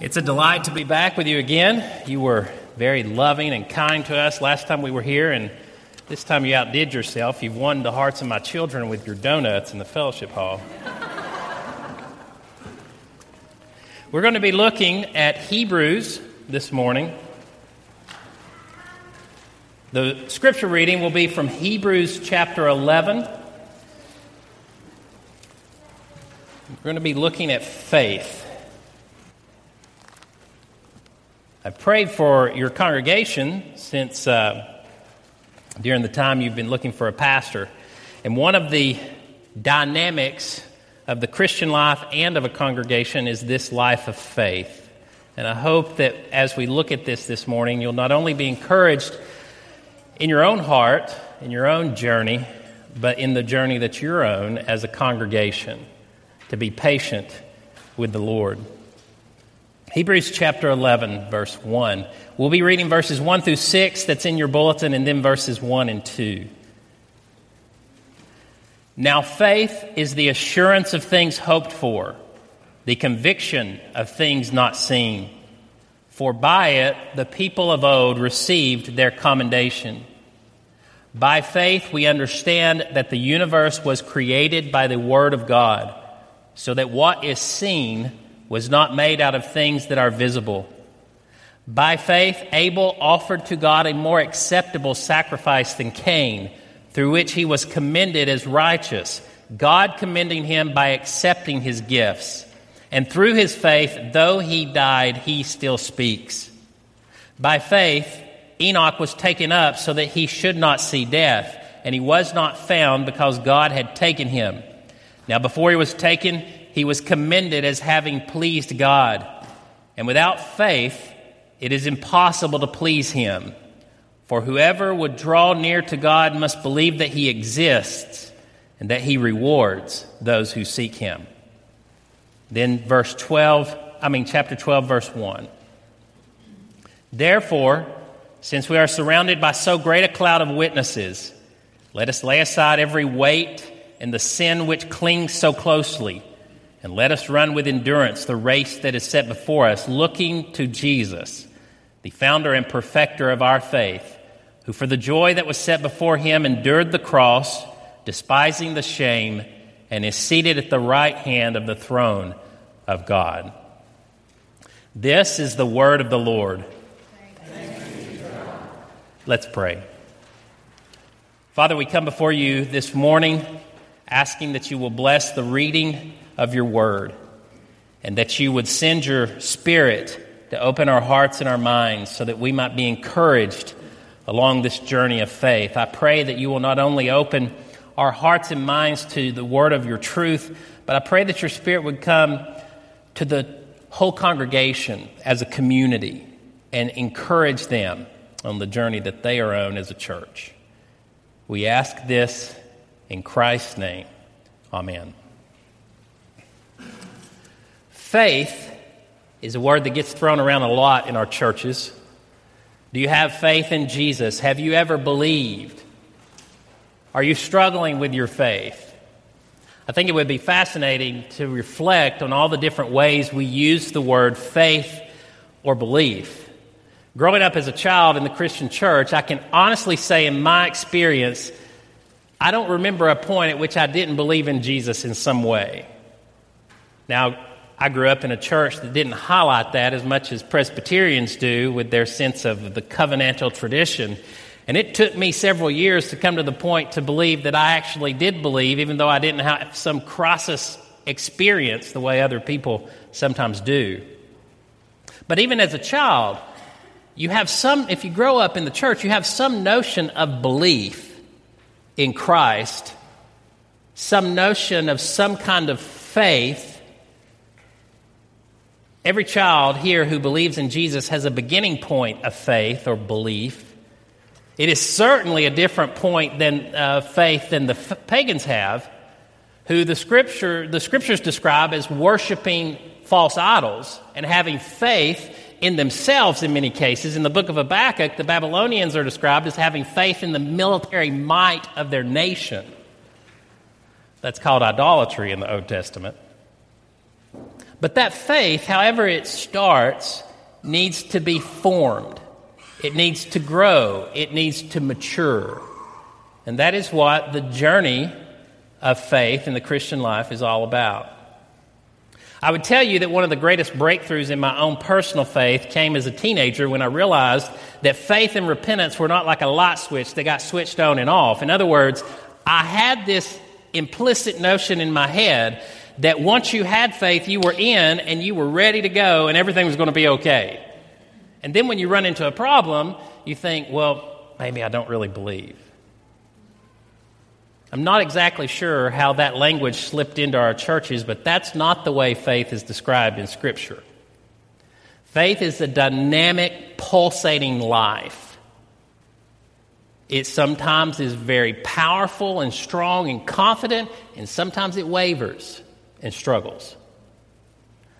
It's a delight to be back with you again. You were very loving and kind to us last time we were here, and this time you outdid yourself. You've won the hearts of my children with your donuts in the fellowship hall. we're going to be looking at Hebrews this morning. The scripture reading will be from Hebrews chapter 11. We're going to be looking at faith. I prayed for your congregation since uh, during the time you've been looking for a pastor. And one of the dynamics of the Christian life and of a congregation is this life of faith. And I hope that as we look at this this morning, you'll not only be encouraged in your own heart, in your own journey, but in the journey that's your own as a congregation to be patient with the Lord. Hebrews chapter 11, verse 1. We'll be reading verses 1 through 6, that's in your bulletin, and then verses 1 and 2. Now, faith is the assurance of things hoped for, the conviction of things not seen. For by it the people of old received their commendation. By faith, we understand that the universe was created by the Word of God, so that what is seen was not made out of things that are visible. By faith, Abel offered to God a more acceptable sacrifice than Cain, through which he was commended as righteous, God commending him by accepting his gifts. And through his faith, though he died, he still speaks. By faith, Enoch was taken up so that he should not see death, and he was not found because God had taken him. Now, before he was taken, he was commended as having pleased God. And without faith, it is impossible to please him. For whoever would draw near to God must believe that he exists and that he rewards those who seek him. Then, verse 12, I mean, chapter 12, verse 1. Therefore, since we are surrounded by so great a cloud of witnesses, let us lay aside every weight and the sin which clings so closely and let us run with endurance the race that is set before us, looking to Jesus, the founder and perfecter of our faith, who for the joy that was set before him endured the cross, despising the shame, and is seated at the right hand of the throne of God. This is the word of the Lord. Let's pray. Father, we come before you this morning asking that you will bless the reading of your word, and that you would send your spirit to open our hearts and our minds so that we might be encouraged along this journey of faith. I pray that you will not only open our hearts and minds to the word of your truth, but I pray that your spirit would come to the whole congregation as a community and encourage them on the journey that they are on as a church. We ask this in Christ's name. Amen. Faith is a word that gets thrown around a lot in our churches. Do you have faith in Jesus? Have you ever believed? Are you struggling with your faith? I think it would be fascinating to reflect on all the different ways we use the word faith or belief. Growing up as a child in the Christian church, I can honestly say, in my experience, I don't remember a point at which I didn't believe in Jesus in some way. Now, I grew up in a church that didn't highlight that as much as Presbyterians do with their sense of the covenantal tradition. And it took me several years to come to the point to believe that I actually did believe, even though I didn't have some crisis experience the way other people sometimes do. But even as a child, you have some, if you grow up in the church, you have some notion of belief in Christ, some notion of some kind of faith Every child here who believes in Jesus has a beginning point of faith or belief. It is certainly a different point than uh, faith than the f- pagans have, who the scripture the scriptures describe as worshiping false idols and having faith in themselves in many cases. In the book of Habakkuk, the Babylonians are described as having faith in the military might of their nation. That's called idolatry in the Old Testament. But that faith, however it starts, needs to be formed. It needs to grow. It needs to mature. And that is what the journey of faith in the Christian life is all about. I would tell you that one of the greatest breakthroughs in my own personal faith came as a teenager when I realized that faith and repentance were not like a light switch that got switched on and off. In other words, I had this implicit notion in my head that once you had faith, you were in and you were ready to go and everything was going to be okay. And then when you run into a problem, you think, well, maybe I don't really believe. I'm not exactly sure how that language slipped into our churches, but that's not the way faith is described in Scripture. Faith is a dynamic, pulsating life. It sometimes is very powerful and strong and confident, and sometimes it wavers and struggles.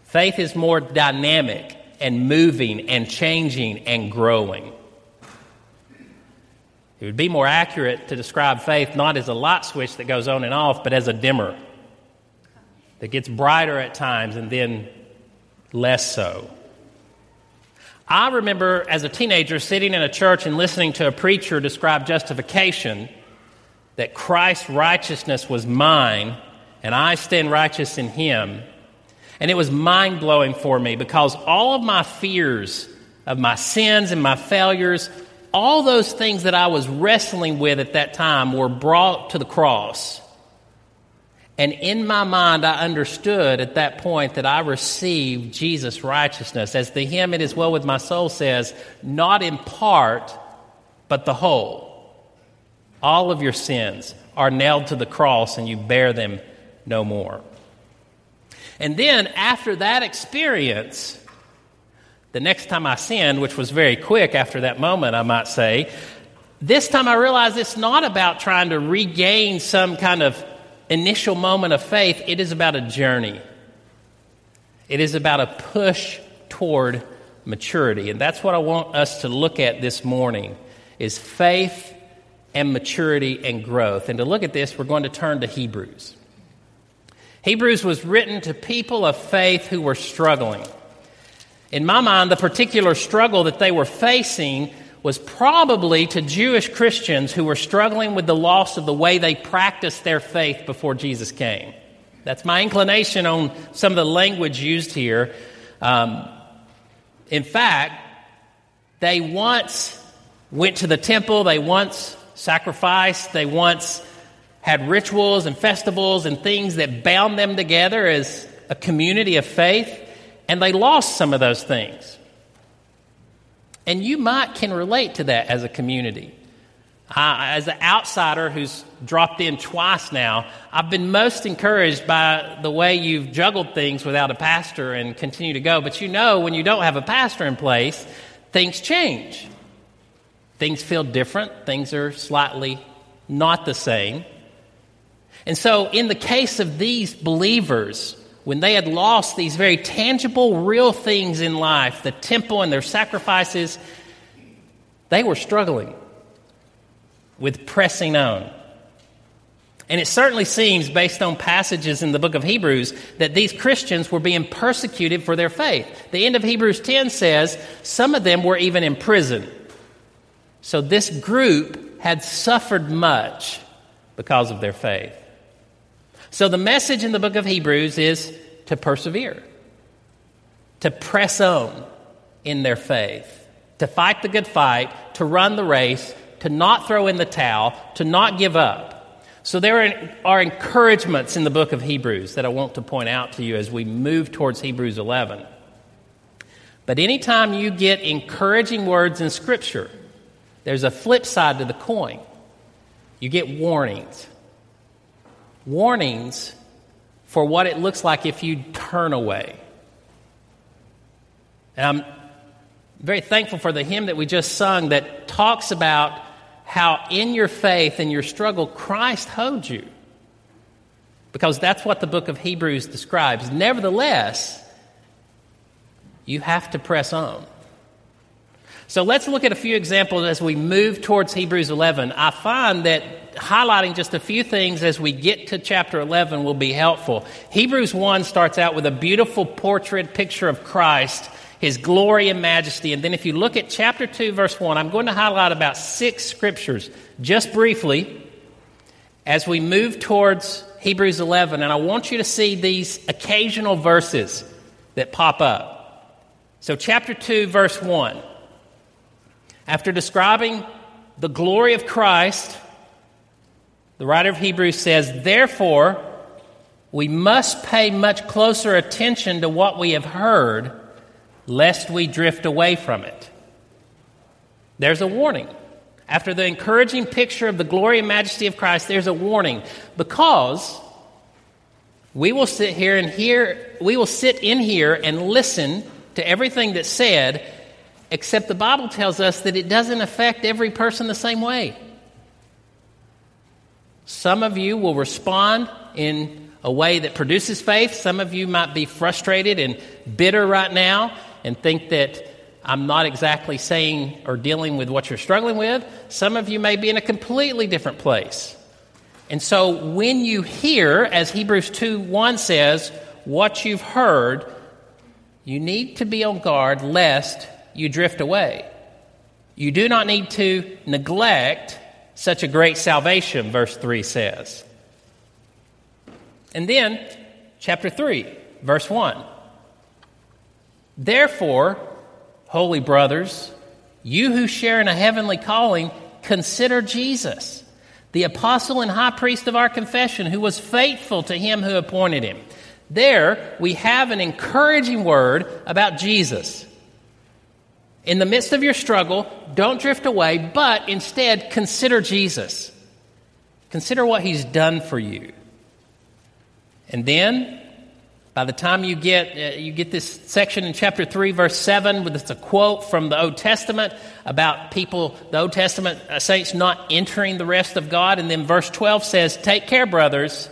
Faith is more dynamic and moving and changing and growing. It would be more accurate to describe faith not as a light switch that goes on and off, but as a dimmer that gets brighter at times and then less so. I remember as a teenager sitting in a church and listening to a preacher describe justification that Christ's righteousness was mine and I stand righteous in him. And it was mind blowing for me because all of my fears of my sins and my failures all those things that I was wrestling with at that time were brought to the cross. And in my mind, I understood at that point that I received Jesus' righteousness. As the hymn, It Is Well With My Soul says, not in part, but the whole. All of your sins are nailed to the cross and you bear them no more. And then after that experience, the next time I sinned, which was very quick after that moment, I might say, this time I realized it's not about trying to regain some kind of initial moment of faith. It is about a journey. It is about a push toward maturity. And that's what I want us to look at this morning is faith and maturity and growth. And to look at this, we're going to turn to Hebrews. Hebrews was written to people of faith who were struggling. In my mind, the particular struggle that they were facing was probably to Jewish Christians who were struggling with the loss of the way they practiced their faith before Jesus came. That's my inclination on some of the language used here. Um, in fact, they once went to the temple, they once sacrificed, they once had rituals and festivals and things that bound them together as a community of faith and they lost some of those things. And you might can relate to that as a community. As an outsider who's dropped in twice now, I've been most encouraged by the way you've juggled things without a pastor and continue to go. But you know, when you don't have a pastor in place, things change. Things feel different, things are slightly not the same. And so, in the case of these believers, when they had lost these very tangible, real things in life, the temple and their sacrifices, they were struggling with pressing on. And it certainly seems, based on passages in the book of Hebrews, that these Christians were being persecuted for their faith. The end of Hebrews 10 says some of them were even in prison. So this group had suffered much because of their faith. So the message in the book of Hebrews is to persevere, to press on in their faith, to fight the good fight, to run the race, to not throw in the towel, to not give up. So there are encouragements in the book of Hebrews that I want to point out to you as we move towards Hebrews 11. But anytime you get encouraging words in Scripture, there's a flip side to the coin. You get warnings warnings for what it looks like if you turn away. And I'm very thankful for the hymn that we just sung that talks about how in your faith and your struggle, Christ holds you. Because that's what the book of Hebrews describes. Nevertheless, you have to press on. So let's look at a few examples as we move towards Hebrews 11. I find that highlighting just a few things as we get to chapter 11 will be helpful. Hebrews 1 starts out with a beautiful portrait picture of Christ, his glory and majesty. And then if you look at chapter 2, verse 1, I'm going to highlight about six scriptures just briefly as we move towards Hebrews 11. And I want you to see these occasional verses that pop up. So, chapter 2, verse 1. After describing the glory of Christ, the writer of Hebrews says, Therefore, we must pay much closer attention to what we have heard, lest we drift away from it. There's a warning. After the encouraging picture of the glory and majesty of Christ, there's a warning because we will sit here and hear, we will sit in here and listen to everything that's said Except the Bible tells us that it doesn't affect every person the same way. Some of you will respond in a way that produces faith. Some of you might be frustrated and bitter right now and think that I'm not exactly saying or dealing with what you're struggling with. Some of you may be in a completely different place. And so when you hear, as Hebrews 2 1 says, what you've heard, you need to be on guard lest you drift away. You do not need to neglect such a great salvation, verse 3 says. And then, chapter 3, verse 1. Therefore, holy brothers, you who share in a heavenly calling, consider Jesus, the apostle and high priest of our confession, who was faithful to him who appointed him. There, we have an encouraging word about Jesus. In the midst of your struggle, don't drift away, but instead consider Jesus. Consider what he's done for you. And then, by the time you get, uh, you get this section in chapter 3, verse 7, with it's a quote from the Old Testament about people, the Old Testament uh, saints not entering the rest of God. And then verse 12 says, Take care, brothers,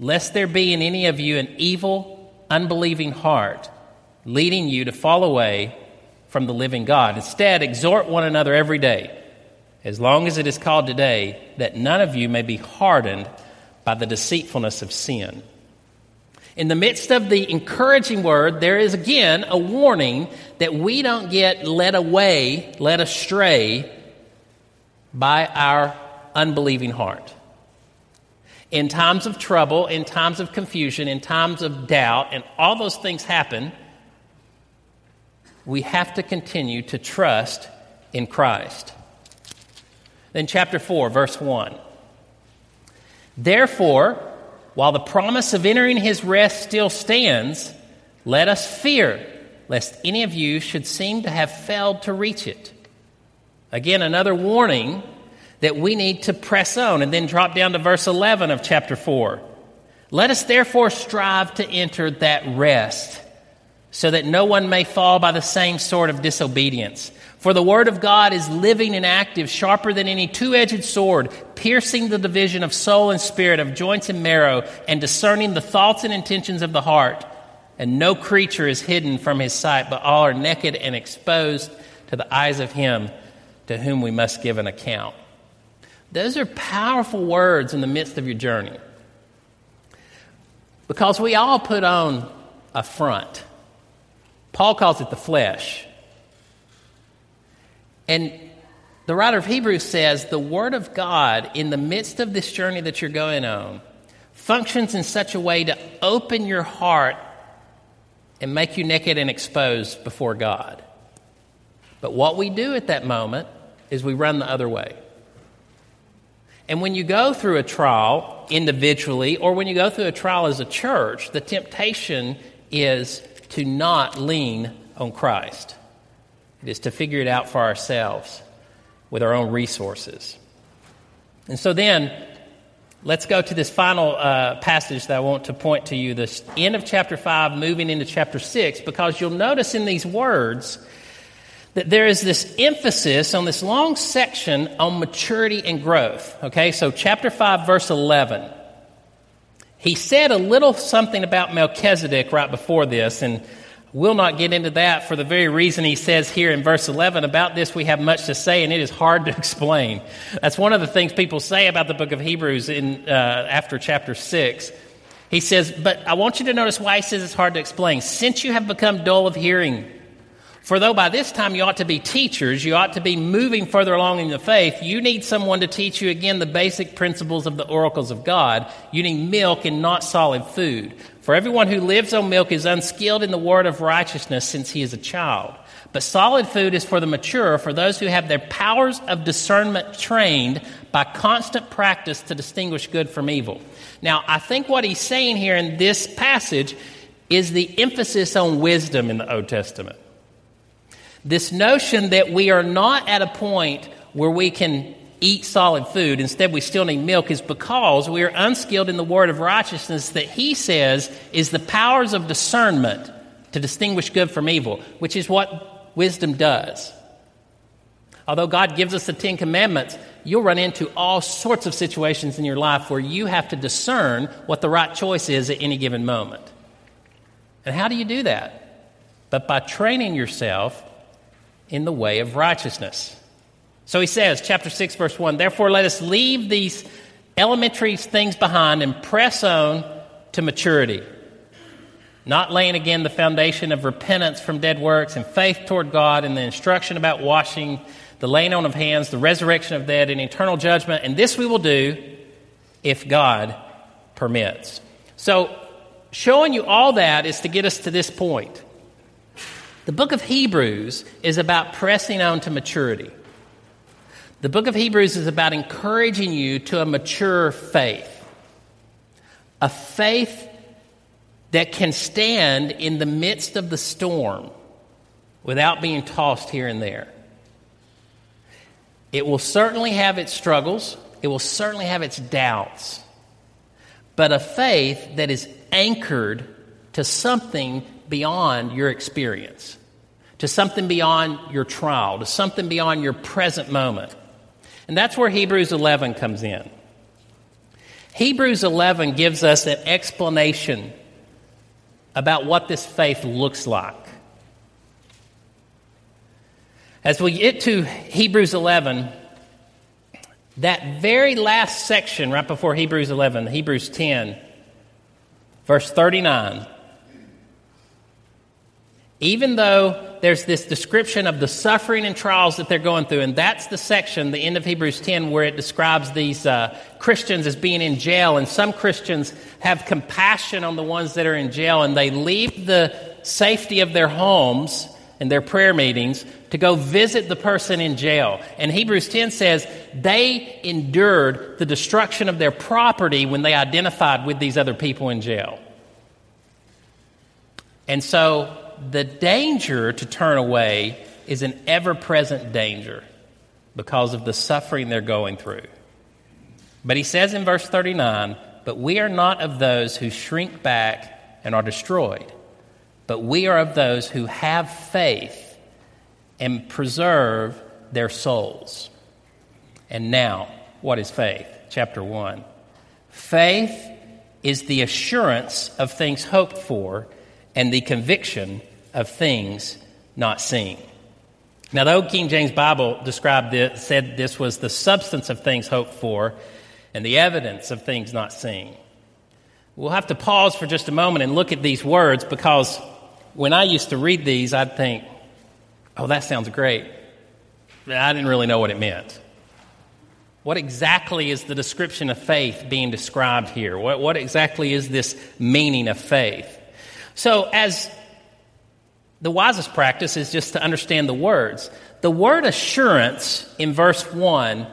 lest there be in any of you an evil, unbelieving heart, leading you to fall away from the living God. Instead, exhort one another every day, as long as it is called today, that none of you may be hardened by the deceitfulness of sin. In the midst of the encouraging word, there is again a warning that we don't get led away, led astray by our unbelieving heart. In times of trouble, in times of confusion, in times of doubt, and all those things happen, we have to continue to trust in Christ. Then, chapter 4, verse 1. Therefore, while the promise of entering his rest still stands, let us fear lest any of you should seem to have failed to reach it. Again, another warning that we need to press on. And then drop down to verse 11 of chapter 4. Let us therefore strive to enter that rest so that no one may fall by the same sort of disobedience. For the word of God is living and active, sharper than any two edged sword, piercing the division of soul and spirit, of joints and marrow, and discerning the thoughts and intentions of the heart. And no creature is hidden from his sight, but all are naked and exposed to the eyes of him to whom we must give an account. Those are powerful words in the midst of your journey. Because we all put on a front. Paul calls it the flesh. And the writer of Hebrews says the Word of God, in the midst of this journey that you're going on, functions in such a way to open your heart and make you naked and exposed before God. But what we do at that moment is we run the other way. And when you go through a trial individually, or when you go through a trial as a church, the temptation is to not lean on Christ. It is to figure it out for ourselves with our own resources. And so then, let's go to this final uh, passage that I want to point to you, the end of chapter 5, moving into chapter 6, because you'll notice in these words that there is this emphasis on this long section on maturity and growth. Okay, so chapter 5, verse 11 he said a little something about Melchizedek right before this, and We'll not get into that for the very reason he says here in verse 11 about this we have much to say and it is hard to explain. That's one of the things people say about the book of Hebrews in, uh, after chapter 6. He says, But I want you to notice why he says it's hard to explain. Since you have become dull of hearing, for though by this time you ought to be teachers, you ought to be moving further along in the faith, you need someone to teach you again the basic principles of the oracles of God. You need milk and not solid food. For everyone who lives on milk is unskilled in the word of righteousness since he is a child. But solid food is for the mature, for those who have their powers of discernment trained by constant practice to distinguish good from evil. Now, I think what he's saying here in this passage is the emphasis on wisdom in the Old Testament. This notion that we are not at a point where we can eat solid food, instead, we still need milk, is because we are unskilled in the word of righteousness that he says is the powers of discernment to distinguish good from evil, which is what wisdom does. Although God gives us the Ten Commandments, you'll run into all sorts of situations in your life where you have to discern what the right choice is at any given moment. And how do you do that? But by training yourself in the way of righteousness. So he says, chapter 6, verse 1 Therefore, let us leave these elementary things behind and press on to maturity, not laying again the foundation of repentance from dead works and faith toward God and the instruction about washing, the laying on of hands, the resurrection of dead, and eternal judgment. And this we will do if God permits. So, showing you all that is to get us to this point. The book of Hebrews is about pressing on to maturity. The book of Hebrews is about encouraging you to a mature faith, a faith that can stand in the midst of the storm without being tossed here and there. It will certainly have its struggles, it will certainly have its doubts, but a faith that is anchored to something beyond your experience to something beyond your trial, to something beyond your present moment. And that's where Hebrews 11 comes in. Hebrews 11 gives us an explanation about what this faith looks like. As we get to Hebrews 11, that very last section right before Hebrews 11, Hebrews 10, verse 39, even though there's this description of the suffering and trials that they're going through, and that's the section, the end of Hebrews 10, where it describes these uh, Christians as being in jail, and some Christians have compassion on the ones that are in jail, and they leave the safety of their homes and their prayer meetings to go visit the person in jail. And Hebrews 10 says they endured the destruction of their property when they identified with these other people in jail. And so the danger to turn away is an ever present danger because of the suffering they're going through. But he says in verse 39 But we are not of those who shrink back and are destroyed, but we are of those who have faith and preserve their souls. And now, what is faith? Chapter 1. Faith is the assurance of things hoped for and the conviction of things not seen. Now, the Old King James Bible described this, said this was the substance of things hoped for and the evidence of things not seen. We'll have to pause for just a moment and look at these words because when I used to read these, I'd think, oh, that sounds great. I didn't really know what it meant. What exactly is the description of faith being described here? What, what exactly is this meaning of faith? So, as the wisest practice is just to understand the words. The word assurance in verse 1,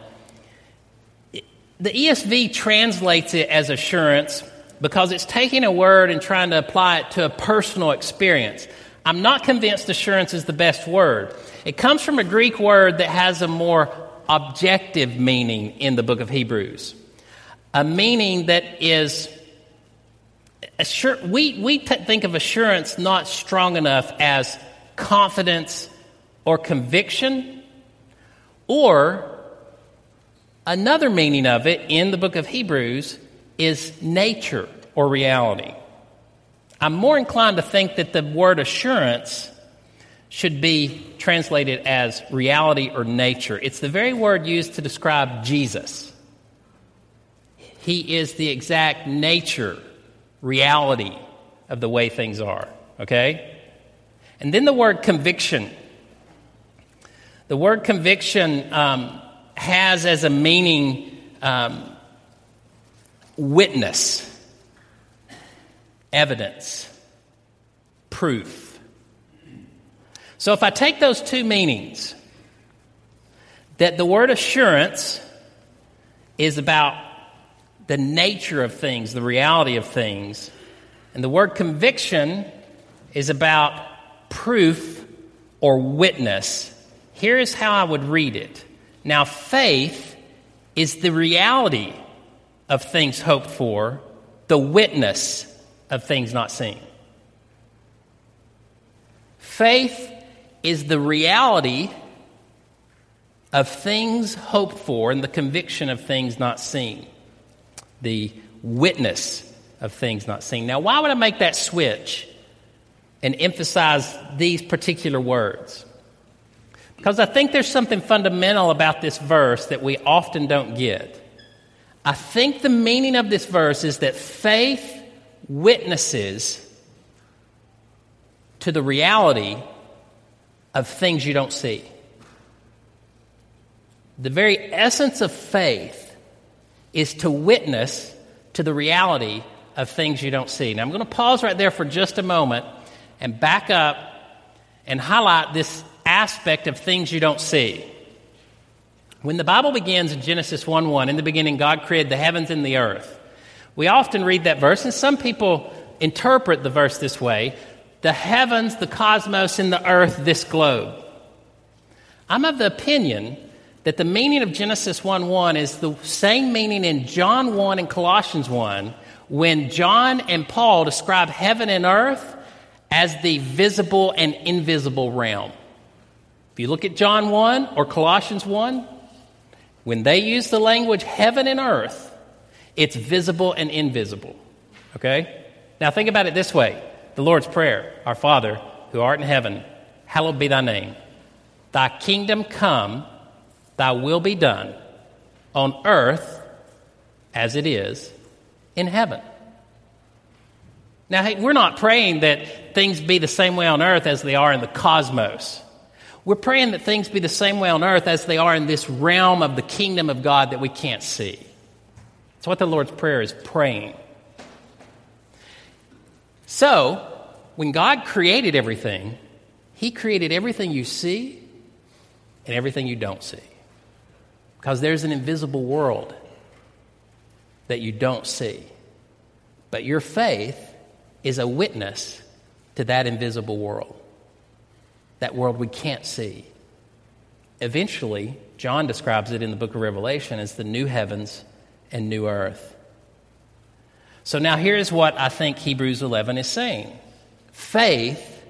the ESV translates it as assurance because it's taking a word and trying to apply it to a personal experience. I'm not convinced assurance is the best word. It comes from a Greek word that has a more objective meaning in the book of Hebrews, a meaning that is we, we t- think of assurance not strong enough as confidence or conviction, or another meaning of it in the book of Hebrews is nature or reality. I'm more inclined to think that the word assurance should be translated as reality or nature. It's the very word used to describe Jesus. He is the exact nature, reality of the way things are, okay? And then the word conviction. The word conviction um, has as a meaning um, witness, evidence, proof. So if I take those two meanings, that the word assurance is about the nature of things, the reality of things, and the word conviction is about proof or witness. Here is how I would read it. Now, faith is the reality of things hoped for, the witness of things not seen. Faith is the reality of things hoped for and the conviction of things not seen, the witness of things not seen. Now, why would I make that switch and emphasize these particular words? Because I think there's something fundamental about this verse that we often don't get. I think the meaning of this verse is that faith witnesses to the reality of things you don't see. The very essence of faith is to witness to the reality of things you don't see. Now, I'm going to pause right there for just a moment and back up and highlight this aspect of things you don't see. When the Bible begins in Genesis 1 1, in the beginning, God created the heavens and the earth. We often read that verse, and some people interpret the verse this way the heavens, the cosmos, and the earth, this globe. I'm of the opinion that the meaning of Genesis 1 1 is the same meaning in John 1 and Colossians 1 when John and Paul describe heaven and earth as the visible and invisible realm. If you look at John 1 or Colossians 1, when they use the language heaven and earth, it's visible and invisible. Okay? Now think about it this way the Lord's Prayer Our Father, who art in heaven, hallowed be thy name. Thy kingdom come, thy will be done, on earth as it is in heaven. Now, hey, we're not praying that things be the same way on earth as they are in the cosmos. We're praying that things be the same way on earth as they are in this realm of the kingdom of God that we can't see. That's what the Lord's Prayer is praying. So, when God created everything, He created everything you see and everything you don't see. Because there's an invisible world that you don't see. But your faith is a witness to that invisible world, that world we can't see. Eventually, John describes it in the book of Revelation as the new heavens and new earth. So now here's what I think Hebrews 11 is saying faith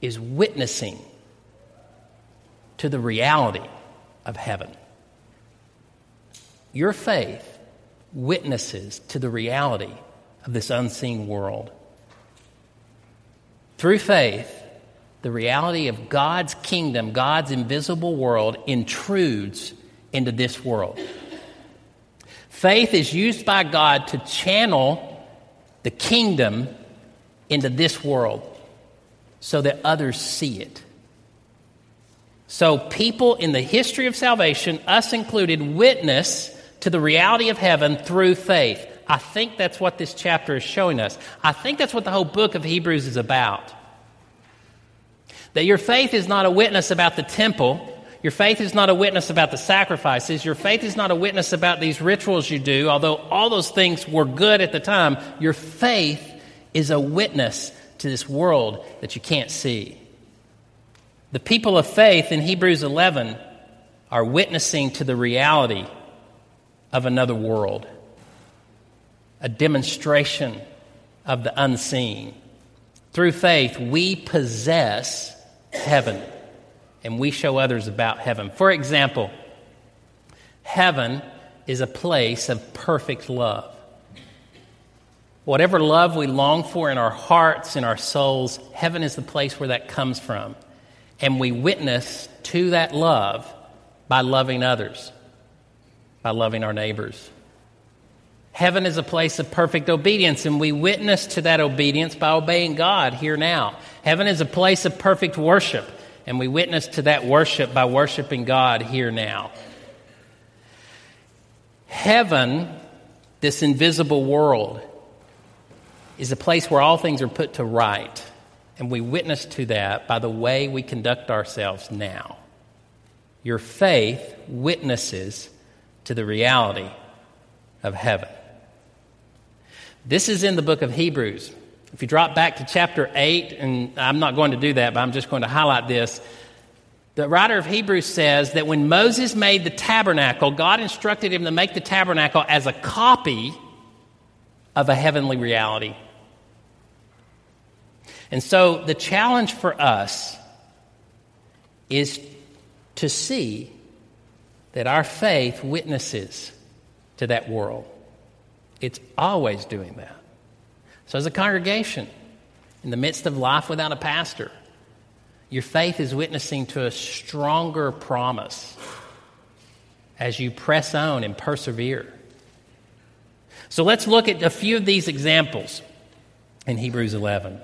is witnessing to the reality of heaven. Your faith witnesses to the reality of this unseen world. Through faith, the reality of God's kingdom, God's invisible world, intrudes into this world. Faith is used by God to channel the kingdom into this world so that others see it. So, people in the history of salvation, us included, witness to the reality of heaven through faith. I think that's what this chapter is showing us. I think that's what the whole book of Hebrews is about. That your faith is not a witness about the temple, your faith is not a witness about the sacrifices. Your faith is not a witness about these rituals you do, although all those things were good at the time. Your faith is a witness to this world that you can't see. The people of faith in Hebrews 11 are witnessing to the reality of another world, a demonstration of the unseen. Through faith, we possess heaven and we show others about heaven. For example, heaven is a place of perfect love. Whatever love we long for in our hearts, in our souls, heaven is the place where that comes from. And we witness to that love by loving others, by loving our neighbors. Heaven is a place of perfect obedience, and we witness to that obedience by obeying God here now. Heaven is a place of perfect worship, and we witness to that worship by worshiping God here now. Heaven, this invisible world, is a place where all things are put to right, and we witness to that by the way we conduct ourselves now. Your faith witnesses to the reality of heaven. This is in the book of Hebrews. If you drop back to chapter 8, and I'm not going to do that, but I'm just going to highlight this. The writer of Hebrews says that when Moses made the tabernacle, God instructed him to make the tabernacle as a copy of a heavenly reality. And so the challenge for us is to see that our faith witnesses to that world. It's always doing that. So, as a congregation, in the midst of life without a pastor, your faith is witnessing to a stronger promise as you press on and persevere. So, let's look at a few of these examples in Hebrews 11.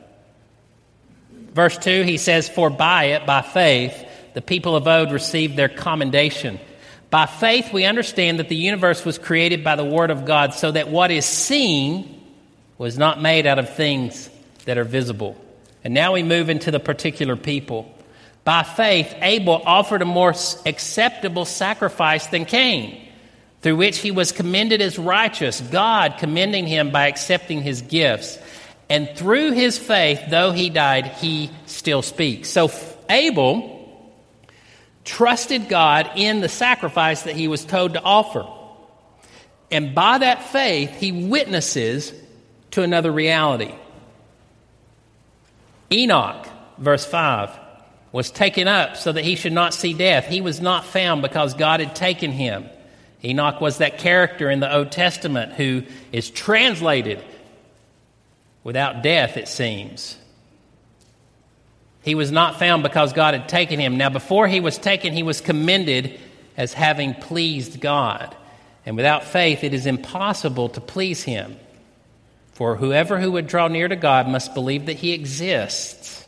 Verse 2, he says, For by it, by faith, the people of old received their commendation. By faith, we understand that the universe was created by the Word of God, so that what is seen was not made out of things that are visible. And now we move into the particular people. By faith, Abel offered a more acceptable sacrifice than Cain, through which he was commended as righteous, God commending him by accepting his gifts. And through his faith, though he died, he still speaks. So Abel trusted God in the sacrifice that he was told to offer. And by that faith, he witnesses to another reality. Enoch, verse 5, was taken up so that he should not see death. He was not found because God had taken him. Enoch was that character in the Old Testament who is translated without death, it seems. He was not found because God had taken him. Now, before he was taken, he was commended as having pleased God. And without faith, it is impossible to please him. For whoever who would draw near to God must believe that he exists,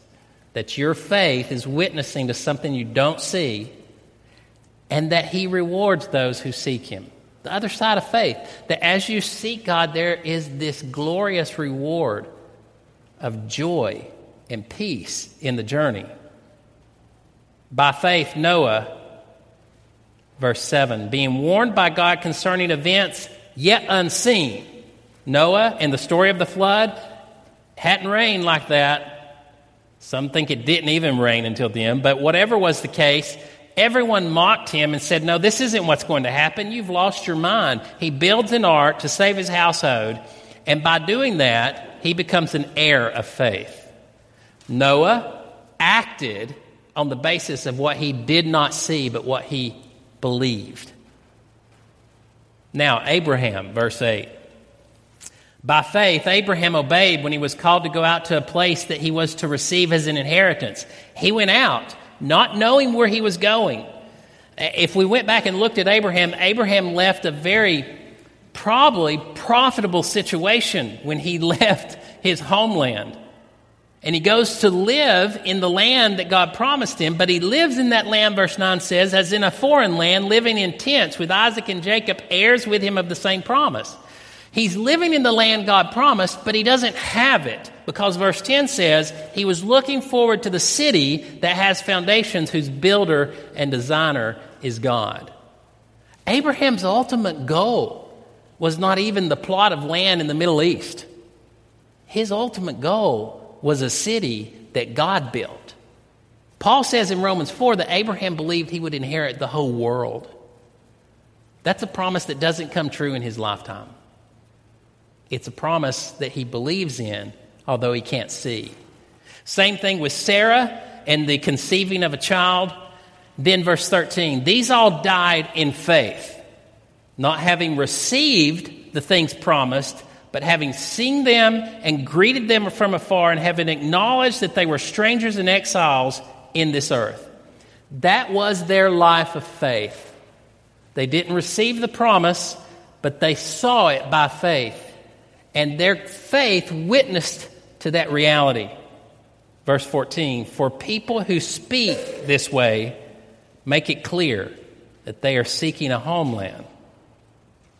that your faith is witnessing to something you don't see, and that he rewards those who seek him. The other side of faith, that as you seek God, there is this glorious reward of joy and peace in the journey. By faith, Noah, verse 7, being warned by God concerning events yet unseen. Noah and the story of the flood hadn't rained like that. Some think it didn't even rain until the end, but whatever was the case, everyone mocked him and said, No, this isn't what's going to happen. You've lost your mind. He builds an ark to save his household, and by doing that, he becomes an heir of faith. Noah acted on the basis of what he did not see, but what he believed. Now, Abraham, verse 8. By faith, Abraham obeyed when he was called to go out to a place that he was to receive as an inheritance. He went out, not knowing where he was going. If we went back and looked at Abraham, Abraham left a very probably profitable situation when he left his homeland. And he goes to live in the land that God promised him, but he lives in that land, verse 9 says, as in a foreign land, living in tents with Isaac and Jacob, heirs with him of the same promise. He's living in the land God promised, but he doesn't have it because verse 10 says he was looking forward to the city that has foundations, whose builder and designer is God. Abraham's ultimate goal was not even the plot of land in the Middle East. His ultimate goal was a city that God built. Paul says in Romans 4 that Abraham believed he would inherit the whole world. That's a promise that doesn't come true in his lifetime. It's a promise that he believes in, although he can't see. Same thing with Sarah and the conceiving of a child. Then, verse 13 these all died in faith, not having received the things promised, but having seen them and greeted them from afar, and having acknowledged that they were strangers and exiles in this earth. That was their life of faith. They didn't receive the promise, but they saw it by faith. And their faith witnessed to that reality. Verse 14 For people who speak this way make it clear that they are seeking a homeland.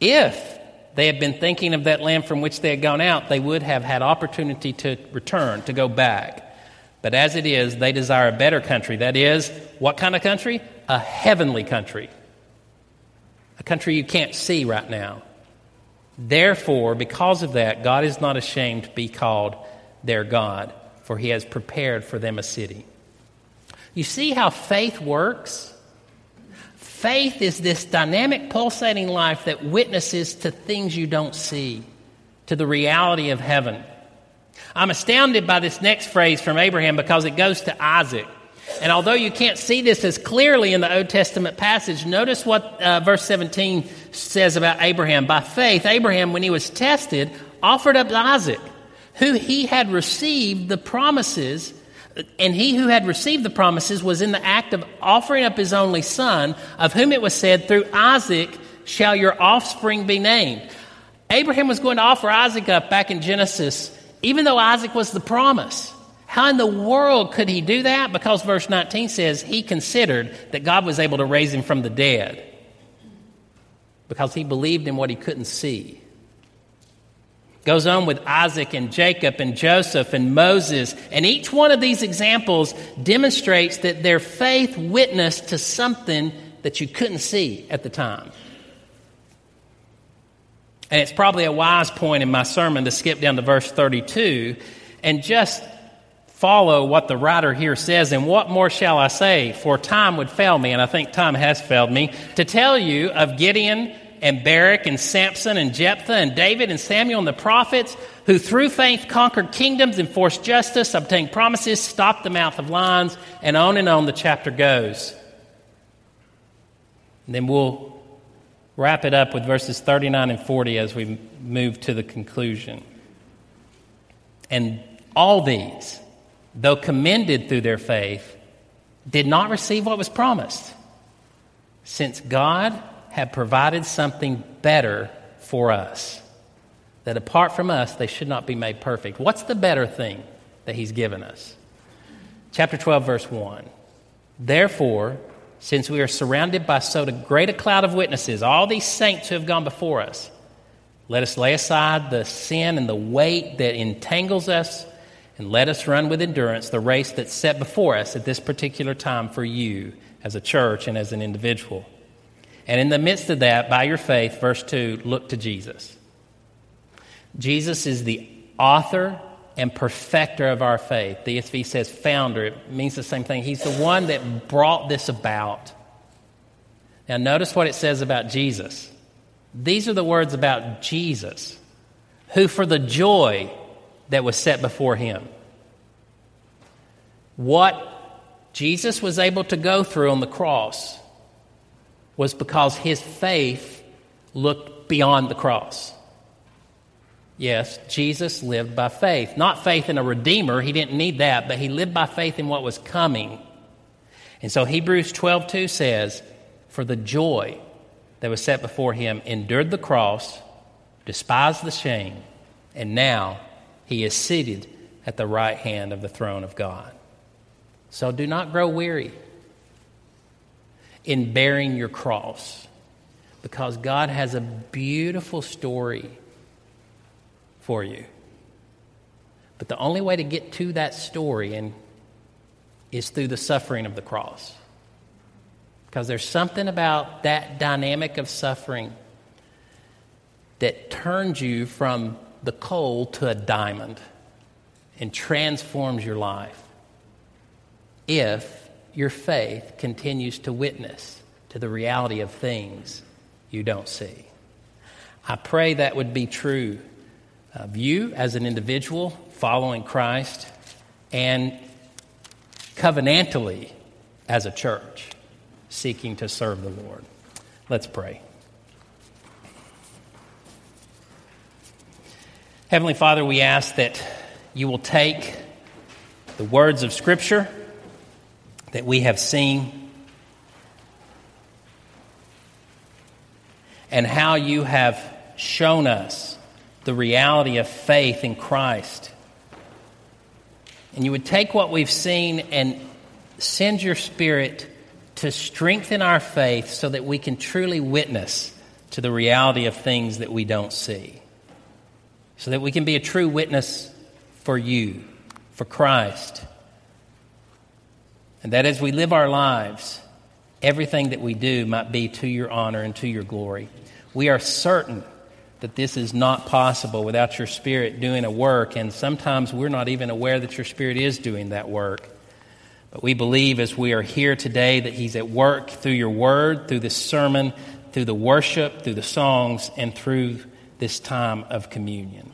If they had been thinking of that land from which they had gone out, they would have had opportunity to return, to go back. But as it is, they desire a better country. That is, what kind of country? A heavenly country. A country you can't see right now. Therefore, because of that, God is not ashamed to be called their God, for he has prepared for them a city. You see how faith works? Faith is this dynamic, pulsating life that witnesses to things you don't see, to the reality of heaven. I'm astounded by this next phrase from Abraham because it goes to Isaac. And although you can't see this as clearly in the Old Testament passage, notice what uh, verse 17 says about Abraham. By faith, Abraham, when he was tested, offered up Isaac, who he had received the promises and he who had received the promises was in the act of offering up his only son, of whom it was said, Through Isaac shall your offspring be named. Abraham was going to offer Isaac up back in Genesis, even though Isaac was the promise. How in the world could he do that? Because verse 19 says he considered that God was able to raise him from the dead because he believed in what he couldn't see. Goes on with Isaac and Jacob and Joseph and Moses. And each one of these examples demonstrates that their faith witnessed to something that you couldn't see at the time. And it's probably a wise point in my sermon to skip down to verse 32 and just follow what the writer here says. And what more shall I say? For time would fail me, and I think time has failed me, to tell you of Gideon and Barak and Samson and Jephthah and David and Samuel and the prophets who through faith conquered kingdoms, enforced justice, obtained promises, stopped the mouth of lions, and on and on the chapter goes. And then we'll wrap it up with verses 39 and 40 as we move to the conclusion. And all these, though commended through their faith, did not receive what was promised, since God have provided something better for us. That apart from us, they should not be made perfect. What's the better thing that He's given us? Chapter 12, verse 1. Therefore, since we are surrounded by so great a cloud of witnesses, all these saints who have gone before us, let us lay aside the sin and the weight that entangles us, and let us run with endurance the race that's set before us at this particular time for you as a church and as an individual. And in the midst of that, by your faith, verse 2, look to Jesus. Jesus is the author and perfecter of our faith. The ESV says founder, it means the same thing. He's the one that brought this about. Now, notice what it says about Jesus. These are the words about Jesus, who for the joy that was set before him. What Jesus was able to go through on the cross was because his faith looked beyond the cross. Yes, Jesus lived by faith. Not faith in a redeemer, he didn't need that, but he lived by faith in what was coming. And so Hebrews 12:2 says, "For the joy that was set before him endured the cross, despised the shame, and now he is seated at the right hand of the throne of God." So do not grow weary in bearing your cross because God has a beautiful story for you. But the only way to get to that story and is through the suffering of the cross. Because there's something about that dynamic of suffering that turns you from the coal to a diamond and transforms your life if your faith continues to witness to the reality of things you don't see. I pray that would be true of you as an individual following Christ and covenantally as a church seeking to serve the Lord. Let's pray. Heavenly Father, we ask that you will take the words of Scripture that we have seen and how you have shown us the reality of faith in Christ. And you would take what we've seen and send your Spirit to strengthen our faith so that we can truly witness to the reality of things that we don't see so that we can be a true witness for you, for Christ. And that as we live our lives, everything that we do might be to your honor and to your glory. We are certain that this is not possible without your Spirit doing a work, and sometimes we're not even aware that your Spirit is doing that work. But we believe as we are here today that He's at work through your word, through this sermon, through the worship, through the songs, and through this time of communion.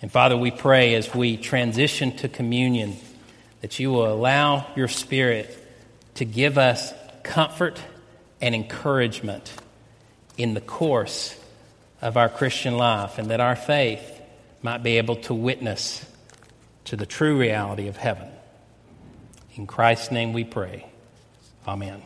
And Father, we pray as we transition to communion that you will allow your Spirit to give us comfort and encouragement in the course of our Christian life, and that our faith might be able to witness to the true reality of heaven. In Christ's name we pray. Amen.